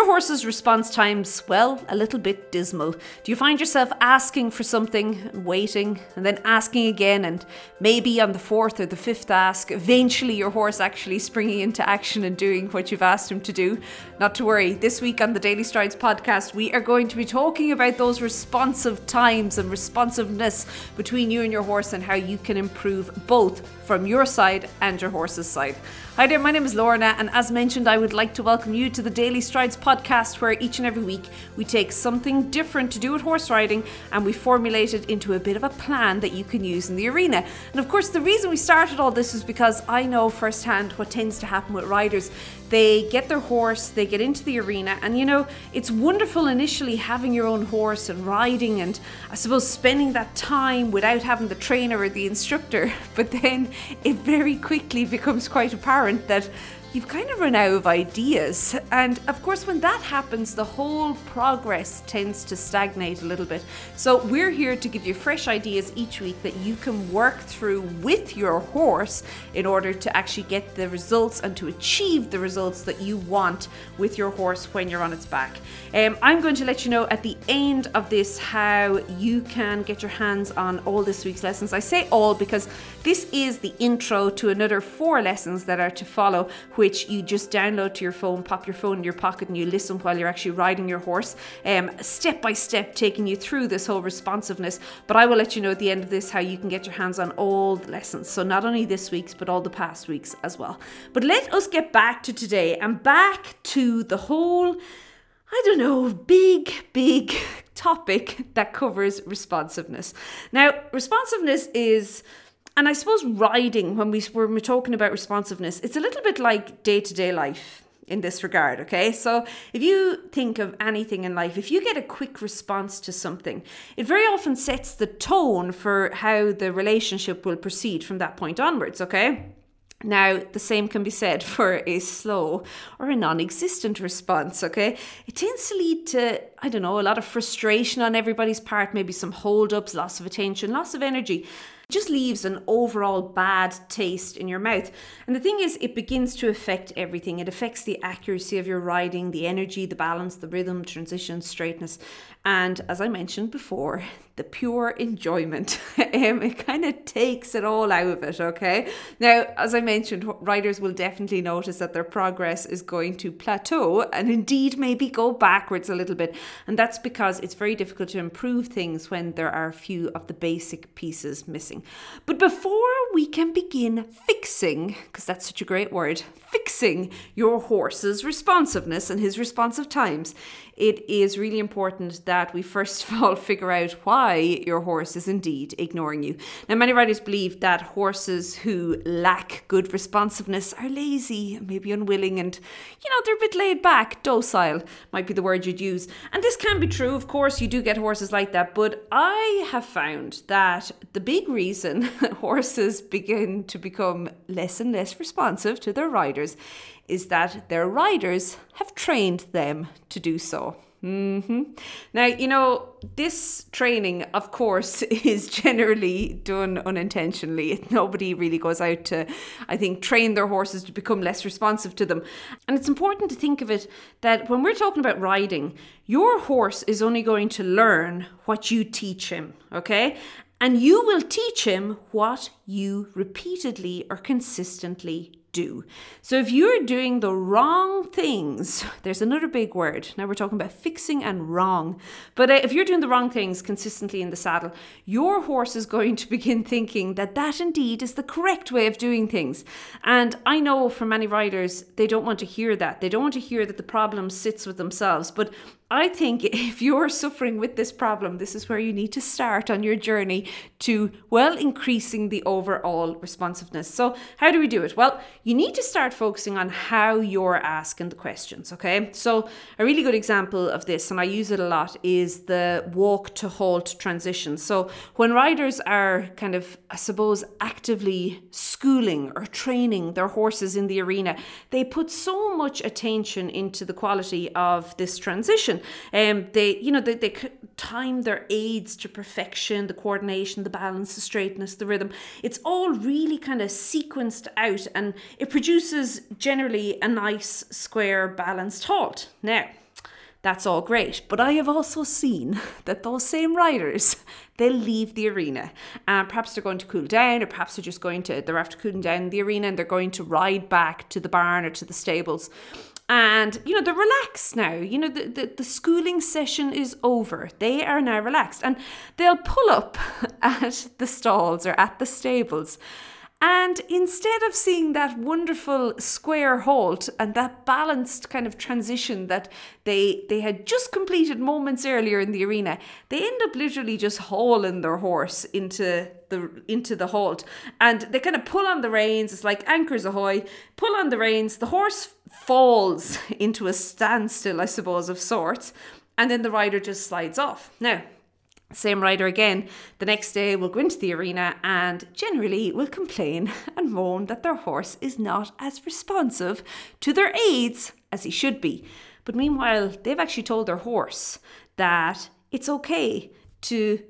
your horse's response times, well, a little bit dismal? Do you find yourself asking for something and waiting, and then asking again, and maybe on the fourth or the fifth ask, eventually your horse actually springing into action and doing what you've asked him to do? Not to worry, this week on the Daily Strides podcast, we are going to be talking about those responsive times and responsiveness between you and your horse and how you can improve both from your side and your horse's side. Hi there, my name is Lorna, and as mentioned, I would like to welcome you to the Daily Strides podcast, where each and every week we take something different to do with horse riding and we formulate it into a bit of a plan that you can use in the arena. And of course, the reason we started all this is because I know firsthand what tends to happen with riders. They get their horse, they get into the arena, and you know, it's wonderful initially having your own horse and riding, and I suppose spending that time without having the trainer or the instructor. But then it very quickly becomes quite apparent that you've kind of run out of ideas. And of course, when that happens, the whole progress tends to stagnate a little bit. So, we're here to give you fresh ideas each week that you can work through with your horse in order to actually get the results and to achieve the results that you want with your horse when you're on its back. Um, I'm going to let you know at the end of this how you can get your hands on all this week's lessons. I say all because this is the intro to another four lessons that are to follow which you just download to your phone, pop your phone in your pocket, and you listen while you're actually riding your horse, um, step by step, taking you through this whole responsiveness. But I will let you know at the end of this how you can get your hands on all the lessons. So, not only this week's, but all the past weeks as well. But let us get back to today and back to the whole. I don't know, big, big topic that covers responsiveness. Now, responsiveness is and I suppose riding, when we were talking about responsiveness, it's a little bit like day to day life in this regard, okay? So if you think of anything in life, if you get a quick response to something, it very often sets the tone for how the relationship will proceed from that point onwards, okay? Now, the same can be said for a slow or a non existent response, okay? It tends to lead to, I don't know, a lot of frustration on everybody's part, maybe some hold ups, loss of attention, loss of energy just leaves an overall bad taste in your mouth. And the thing is, it begins to affect everything. It affects the accuracy of your riding, the energy, the balance, the rhythm, transition, straightness. And as I mentioned before, the pure enjoyment. um, it kind of takes it all out of it, okay? Now, as I mentioned, riders will definitely notice that their progress is going to plateau and indeed maybe go backwards a little bit. And that's because it's very difficult to improve things when there are a few of the basic pieces missing. But before we can begin fixing, because that's such a great word, fixing your horse's responsiveness and his responsive times, it is really important that we first of all figure out why your horse is indeed ignoring you. Now, many riders believe that horses who lack good responsiveness are lazy, maybe unwilling, and you know, they're a bit laid back, docile might be the word you'd use. And this can be true, of course, you do get horses like that, but I have found that the big reason horses begin to become less and less responsive to their riders is that their riders have trained them to do so. Mm-hmm. Now, you know, this training, of course, is generally done unintentionally. Nobody really goes out to, I think, train their horses to become less responsive to them. And it's important to think of it that when we're talking about riding, your horse is only going to learn what you teach him, okay? And you will teach him what you repeatedly or consistently do. So if you're doing the wrong things, there's another big word. Now we're talking about fixing and wrong. But uh, if you're doing the wrong things consistently in the saddle, your horse is going to begin thinking that that indeed is the correct way of doing things. And I know for many riders, they don't want to hear that. They don't want to hear that the problem sits with themselves. But I think if you're suffering with this problem, this is where you need to start on your journey to, well, increasing the overall responsiveness. So, how do we do it? Well, you need to start focusing on how you're asking the questions, okay? So, a really good example of this, and I use it a lot, is the walk to halt transition. So, when riders are kind of, I suppose, actively schooling or training their horses in the arena, they put so much attention into the quality of this transition um, they, you know, they, they time their aids to perfection, the coordination, the balance, the straightness, the rhythm. It's all really kind of sequenced out and it produces generally a nice, square, balanced halt. Now, that's all great. But I have also seen that those same riders, they'll leave the arena. And perhaps they're going to cool down, or perhaps they're just going to, they're after cooling down the arena and they're going to ride back to the barn or to the stables. And, you know, they're relaxed now. You know, the, the, the schooling session is over. They are now relaxed. And they'll pull up at the stalls or at the stables and instead of seeing that wonderful square halt and that balanced kind of transition that they they had just completed moments earlier in the arena, they end up literally just hauling their horse into the into the halt. And they kind of pull on the reins, it's like anchors ahoy, pull on the reins, the horse falls into a standstill, I suppose, of sorts, and then the rider just slides off. Now, same rider again, the next day will go into the arena and generally will complain and moan that their horse is not as responsive to their aids as he should be. But meanwhile, they've actually told their horse that it's okay to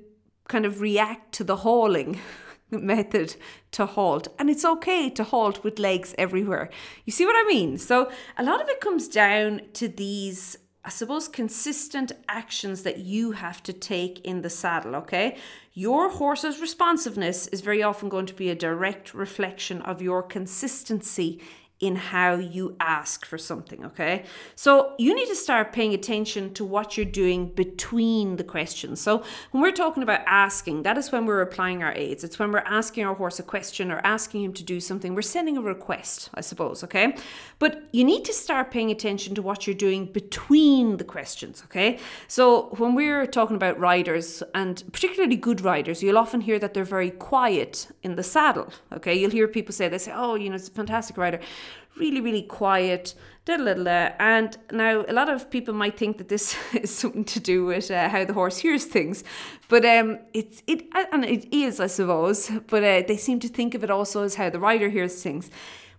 kind of react to the hauling method to halt. And it's okay to halt with legs everywhere. You see what I mean? So a lot of it comes down to these I suppose, consistent actions that you have to take in the saddle, okay? Your horse's responsiveness is very often going to be a direct reflection of your consistency in how you ask for something, okay? So you need to start paying attention to what you're doing between the questions. So when we're talking about asking, that is when we're applying our aids. It's when we're asking our horse a question or asking him to do something. We're sending a request, I suppose, okay? But you need to start paying attention to what you're doing between the questions, okay? So when we're talking about riders and particularly good riders, you'll often hear that they're very quiet in the saddle, okay? You'll hear people say, they say, oh, you know, it's a fantastic rider really, really quiet. And now a lot of people might think that this is something to do with uh, how the horse hears things, but um, it's it and it is, I suppose. But uh, they seem to think of it also as how the rider hears things.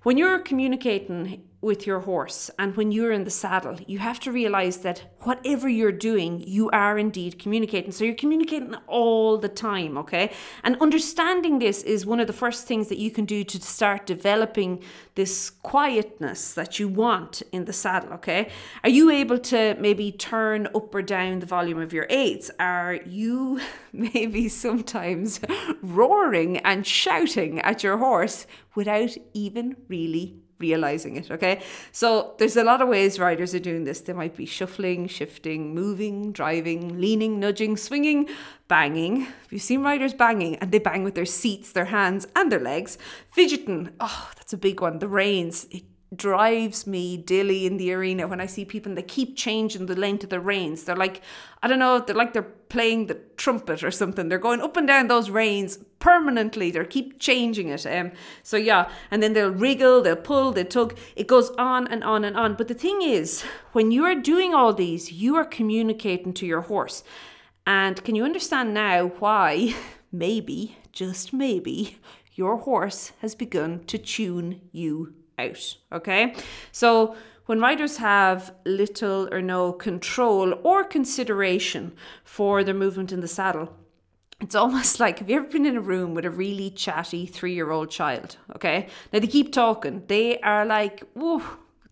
When you're communicating with your horse and when you're in the saddle, you have to realize that whatever you're doing, you are indeed communicating. So you're communicating all the time, okay? And understanding this is one of the first things that you can do to start developing this quietness that you want in the saddle, okay? Are you able to maybe turn up or down the volume of your aids? Are you maybe sometimes roaring and shouting at your horse without even really realizing it. Okay. So there's a lot of ways riders are doing this. They might be shuffling, shifting, moving, driving, leaning, nudging, swinging, banging. Have You've seen riders banging and they bang with their seats, their hands, and their legs. Fidgeting. Oh, that's a big one. The reins. It drives me dilly in the arena when I see people that keep changing the length of the reins. They're like, I don't know, they're like they're playing the trumpet or something. They're going up and down those reins permanently. They keep changing it. Um, so yeah, and then they'll wriggle, they'll pull, they tug. It goes on and on and on. But the thing is, when you are doing all these, you are communicating to your horse. And can you understand now why, maybe, just maybe, your horse has begun to tune you out. Okay. So when riders have little or no control or consideration for their movement in the saddle, it's almost like have you ever been in a room with a really chatty three year old child? Okay. Now they keep talking. They are like, whoa,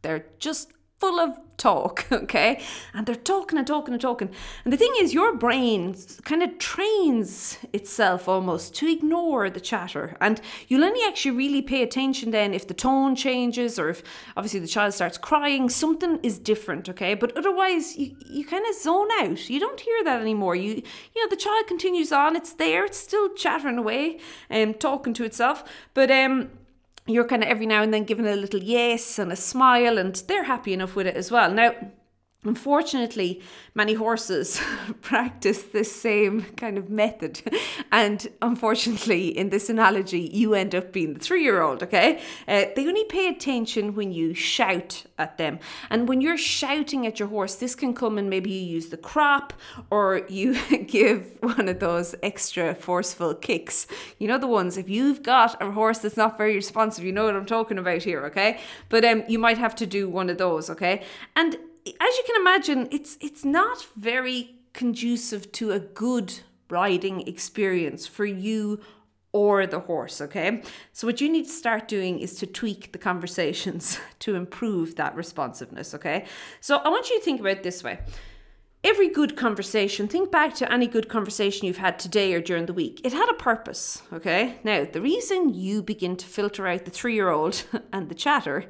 they're just full of talk, okay? And they're talking and talking and talking. And the thing is, your brain kind of trains itself almost to ignore the chatter. And you'll only actually really pay attention then if the tone changes or if obviously the child starts crying, something is different, okay? But otherwise, you, you kind of zone out. You don't hear that anymore. You, you know, the child continues on, it's there, it's still chattering away and um, talking to itself. But, um, you're kind of every now and then giving a little yes and a smile, and they're happy enough with it as well. Now, Unfortunately, many horses practice this same kind of method. And unfortunately, in this analogy, you end up being the three year old, okay? Uh, they only pay attention when you shout at them. And when you're shouting at your horse, this can come and maybe you use the crop or you give one of those extra forceful kicks. You know, the ones, if you've got a horse that's not very responsive, you know what I'm talking about here, okay? But um, you might have to do one of those, okay? And as you can imagine, it's it's not very conducive to a good riding experience for you or the horse, okay? So what you need to start doing is to tweak the conversations to improve that responsiveness, okay? So I want you to think about this way. every good conversation, think back to any good conversation you've had today or during the week. It had a purpose, okay? Now, the reason you begin to filter out the three year old and the chatter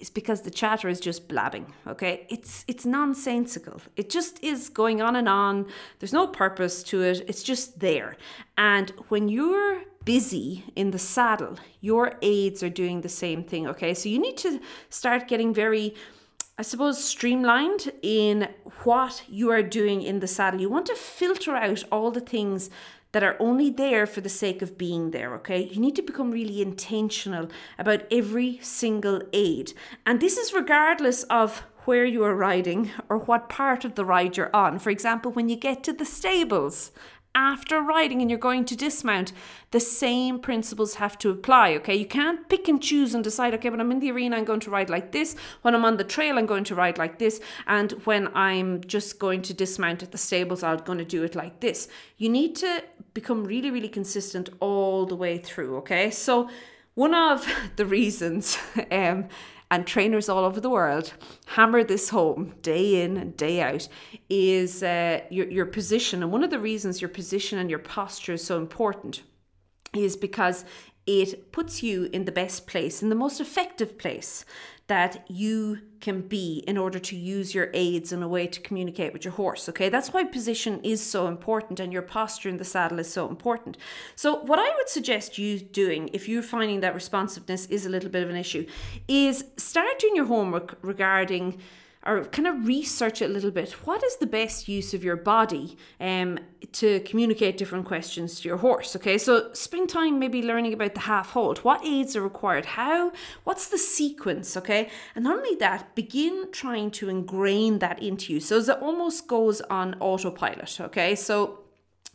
is because the chatter is just blabbing okay? It's it's nonsensical. It just is going on and on. There's no purpose to it. It's just there. And when you're busy in the saddle your aids are doing the same thing okay? So you need to start getting very I suppose, streamlined in what you are doing in the saddle. You want to filter out all the things that are only there for the sake of being there, okay? You need to become really intentional about every single aid. And this is regardless of where you are riding or what part of the ride you're on. For example, when you get to the stables after riding and you're going to dismount, the same principles have to apply. Okay, you can't pick and choose and decide, okay, when I'm in the arena, I'm going to ride like this. When I'm on the trail, I'm going to ride like this. And when I'm just going to dismount at the stables, I'm going to do it like this. You need to become really, really consistent all the way through. Okay, so one of the reasons um, and trainers all over the world hammer this home day in and day out is uh, your, your position. And one of the reasons your position and your posture is so important is because it puts you in the best place, in the most effective place that you can be in order to use your aids in a way to communicate with your horse. Okay, that's why position is so important and your posture in the saddle is so important. So, what I would suggest you doing if you're finding that responsiveness is a little bit of an issue is start doing your homework regarding or kind of research it a little bit. What is the best use of your body um, to communicate different questions to your horse? Okay, so spend time maybe learning about the half halt. What aids are required? How? What's the sequence? Okay, and not only that, begin trying to ingrain that into you. So it almost goes on autopilot. Okay, so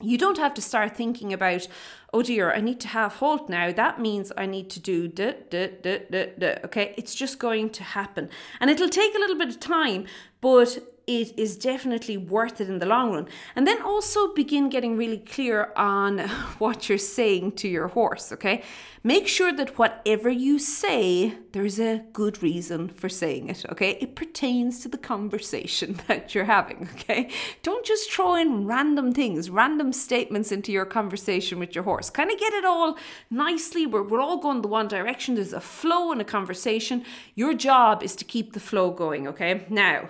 you don't have to start thinking about, oh dear, I need to half halt now. That means I need to do da, da, da, da, da. Okay, it's just going to happen. And it'll take a little bit of time, but it is definitely worth it in the long run. And then also begin getting really clear on what you're saying to your horse, okay? Make sure that whatever you say, there's a good reason for saying it, okay? It pertains to the conversation that you're having, okay? Don't just throw in random things, random statements into your conversation with your horse. Kind of get it all nicely. We're, we're all going the one direction. There's a flow in a conversation. Your job is to keep the flow going, okay? Now,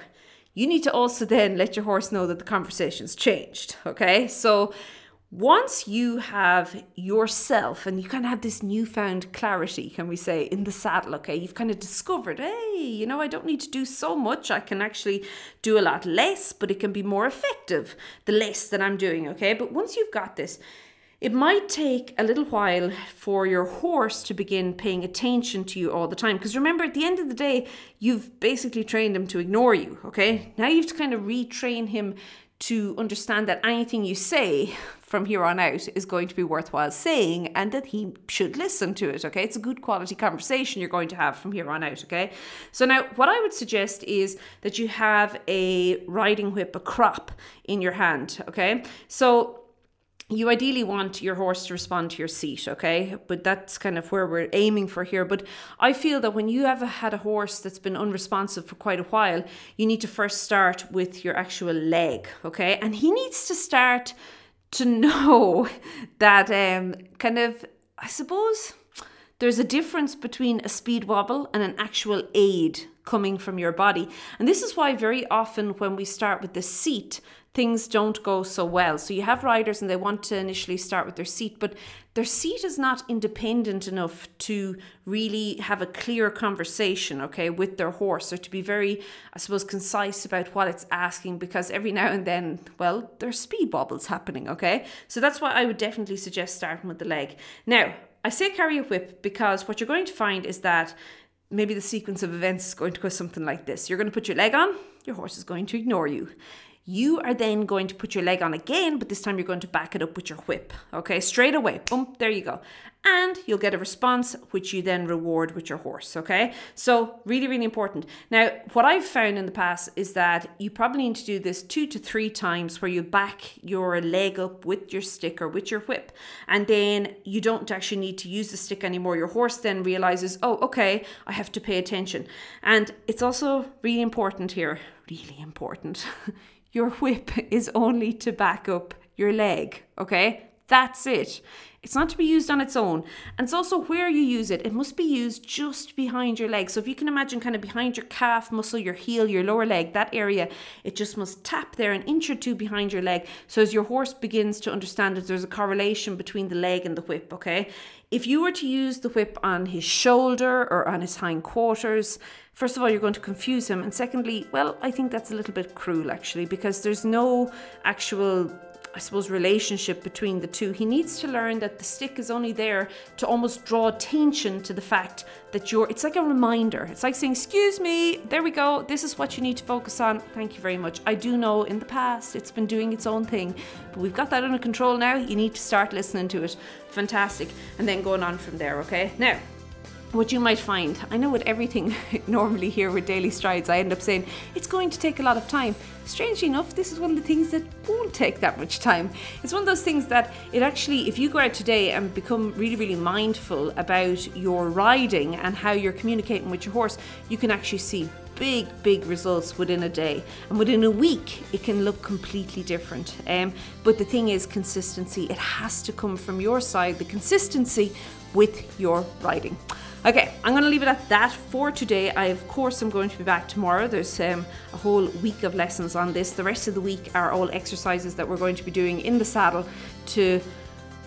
you need to also then let your horse know that the conversation's changed. Okay. So once you have yourself and you kind of have this newfound clarity, can we say, in the saddle, okay, you've kind of discovered, hey, you know, I don't need to do so much. I can actually do a lot less, but it can be more effective the less that I'm doing, okay? But once you've got this, it might take a little while for your horse to begin paying attention to you all the time. Because remember, at the end of the day, you've basically trained him to ignore you, okay? Now you have to kind of retrain him to understand that anything you say from here on out is going to be worthwhile saying and that he should listen to it, okay? It's a good quality conversation you're going to have from here on out, okay? So now what I would suggest is that you have a riding whip, a crop in your hand, okay? So you ideally want your horse to respond to your seat, okay? But that's kind of where we're aiming for here. But I feel that when you have had a horse that's been unresponsive for quite a while, you need to first start with your actual leg, okay? And he needs to start to know that um, kind of, I suppose, there's a difference between a speed wobble and an actual aid coming from your body. And this is why very often when we start with the seat, things don't go so well. So you have riders and they want to initially start with their seat, but their seat is not independent enough to really have a clear conversation, okay, with their horse or to be very, I suppose, concise about what it's asking because every now and then, well, there's speed wobbles happening, okay? So that's why I would definitely suggest starting with the leg. Now, I say carry a whip because what you're going to find is that maybe the sequence of events is going to go something like this. You're going to put your leg on, your horse is going to ignore you. You are then going to put your leg on again, but this time you're going to back it up with your whip. Okay, straight away. Boom, there you go. And you'll get a response, which you then reward with your horse. Okay, so really, really important. Now, what I've found in the past is that you probably need to do this two to three times where you back your leg up with your stick or with your whip, and then you don't actually need to use the stick anymore. Your horse then realizes, oh, okay, I have to pay attention. And it's also really important here, really important. your whip is only to back up your leg, okay? That's it. It's not to be used on its own. And it's also where you use it. It must be used just behind your leg. So if you can imagine kind of behind your calf muscle, your heel, your lower leg, that area, it just must tap there an inch or two behind your leg. So as your horse begins to understand that there's a correlation between the leg and the whip, okay? If you were to use the whip on his shoulder or on his hind quarters, first of all, you're going to confuse him. And secondly, well, I think that's a little bit cruel actually, because there's no actual I suppose, relationship between the two. He needs to learn that the stick is only there to almost draw attention to the fact that you're, it's like a reminder. It's like saying, Excuse me, there we go, this is what you need to focus on. Thank you very much. I do know in the past it's been doing its own thing, but we've got that under control now. You need to start listening to it. Fantastic. And then going on from there, okay? Now, what you might find, I know with everything normally here with daily strides, I end up saying it's going to take a lot of time. Strangely enough, this is one of the things that won't take that much time. It's one of those things that it actually, if you go out today and become really, really mindful about your riding and how you're communicating with your horse, you can actually see big, big results within a day. And within a week, it can look completely different. Um, but the thing is, consistency. It has to come from your side, the consistency with your riding. Okay, I'm going to leave it at that for today. I, of course, am going to be back tomorrow. There's um, a whole week of lessons on this. The rest of the week are all exercises that we're going to be doing in the saddle to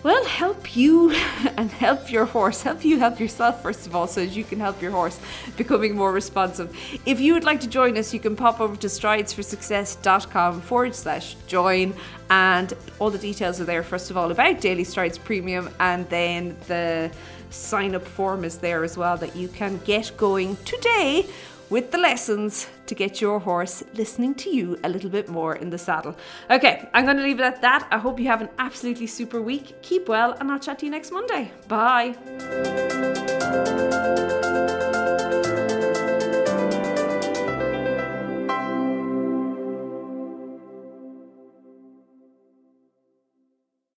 well, help you and help your horse. Help you help yourself, first of all, so that you can help your horse becoming more responsive. If you would like to join us, you can pop over to stridesforsuccess.com forward slash join, and all the details are there, first of all, about Daily Strides Premium, and then the sign up form is there as well that you can get going today with the lessons to get your horse listening to you a little bit more in the saddle. Okay, I'm going to leave it at that. I hope you have an absolutely super week. Keep well, and I'll chat to you next Monday. Bye.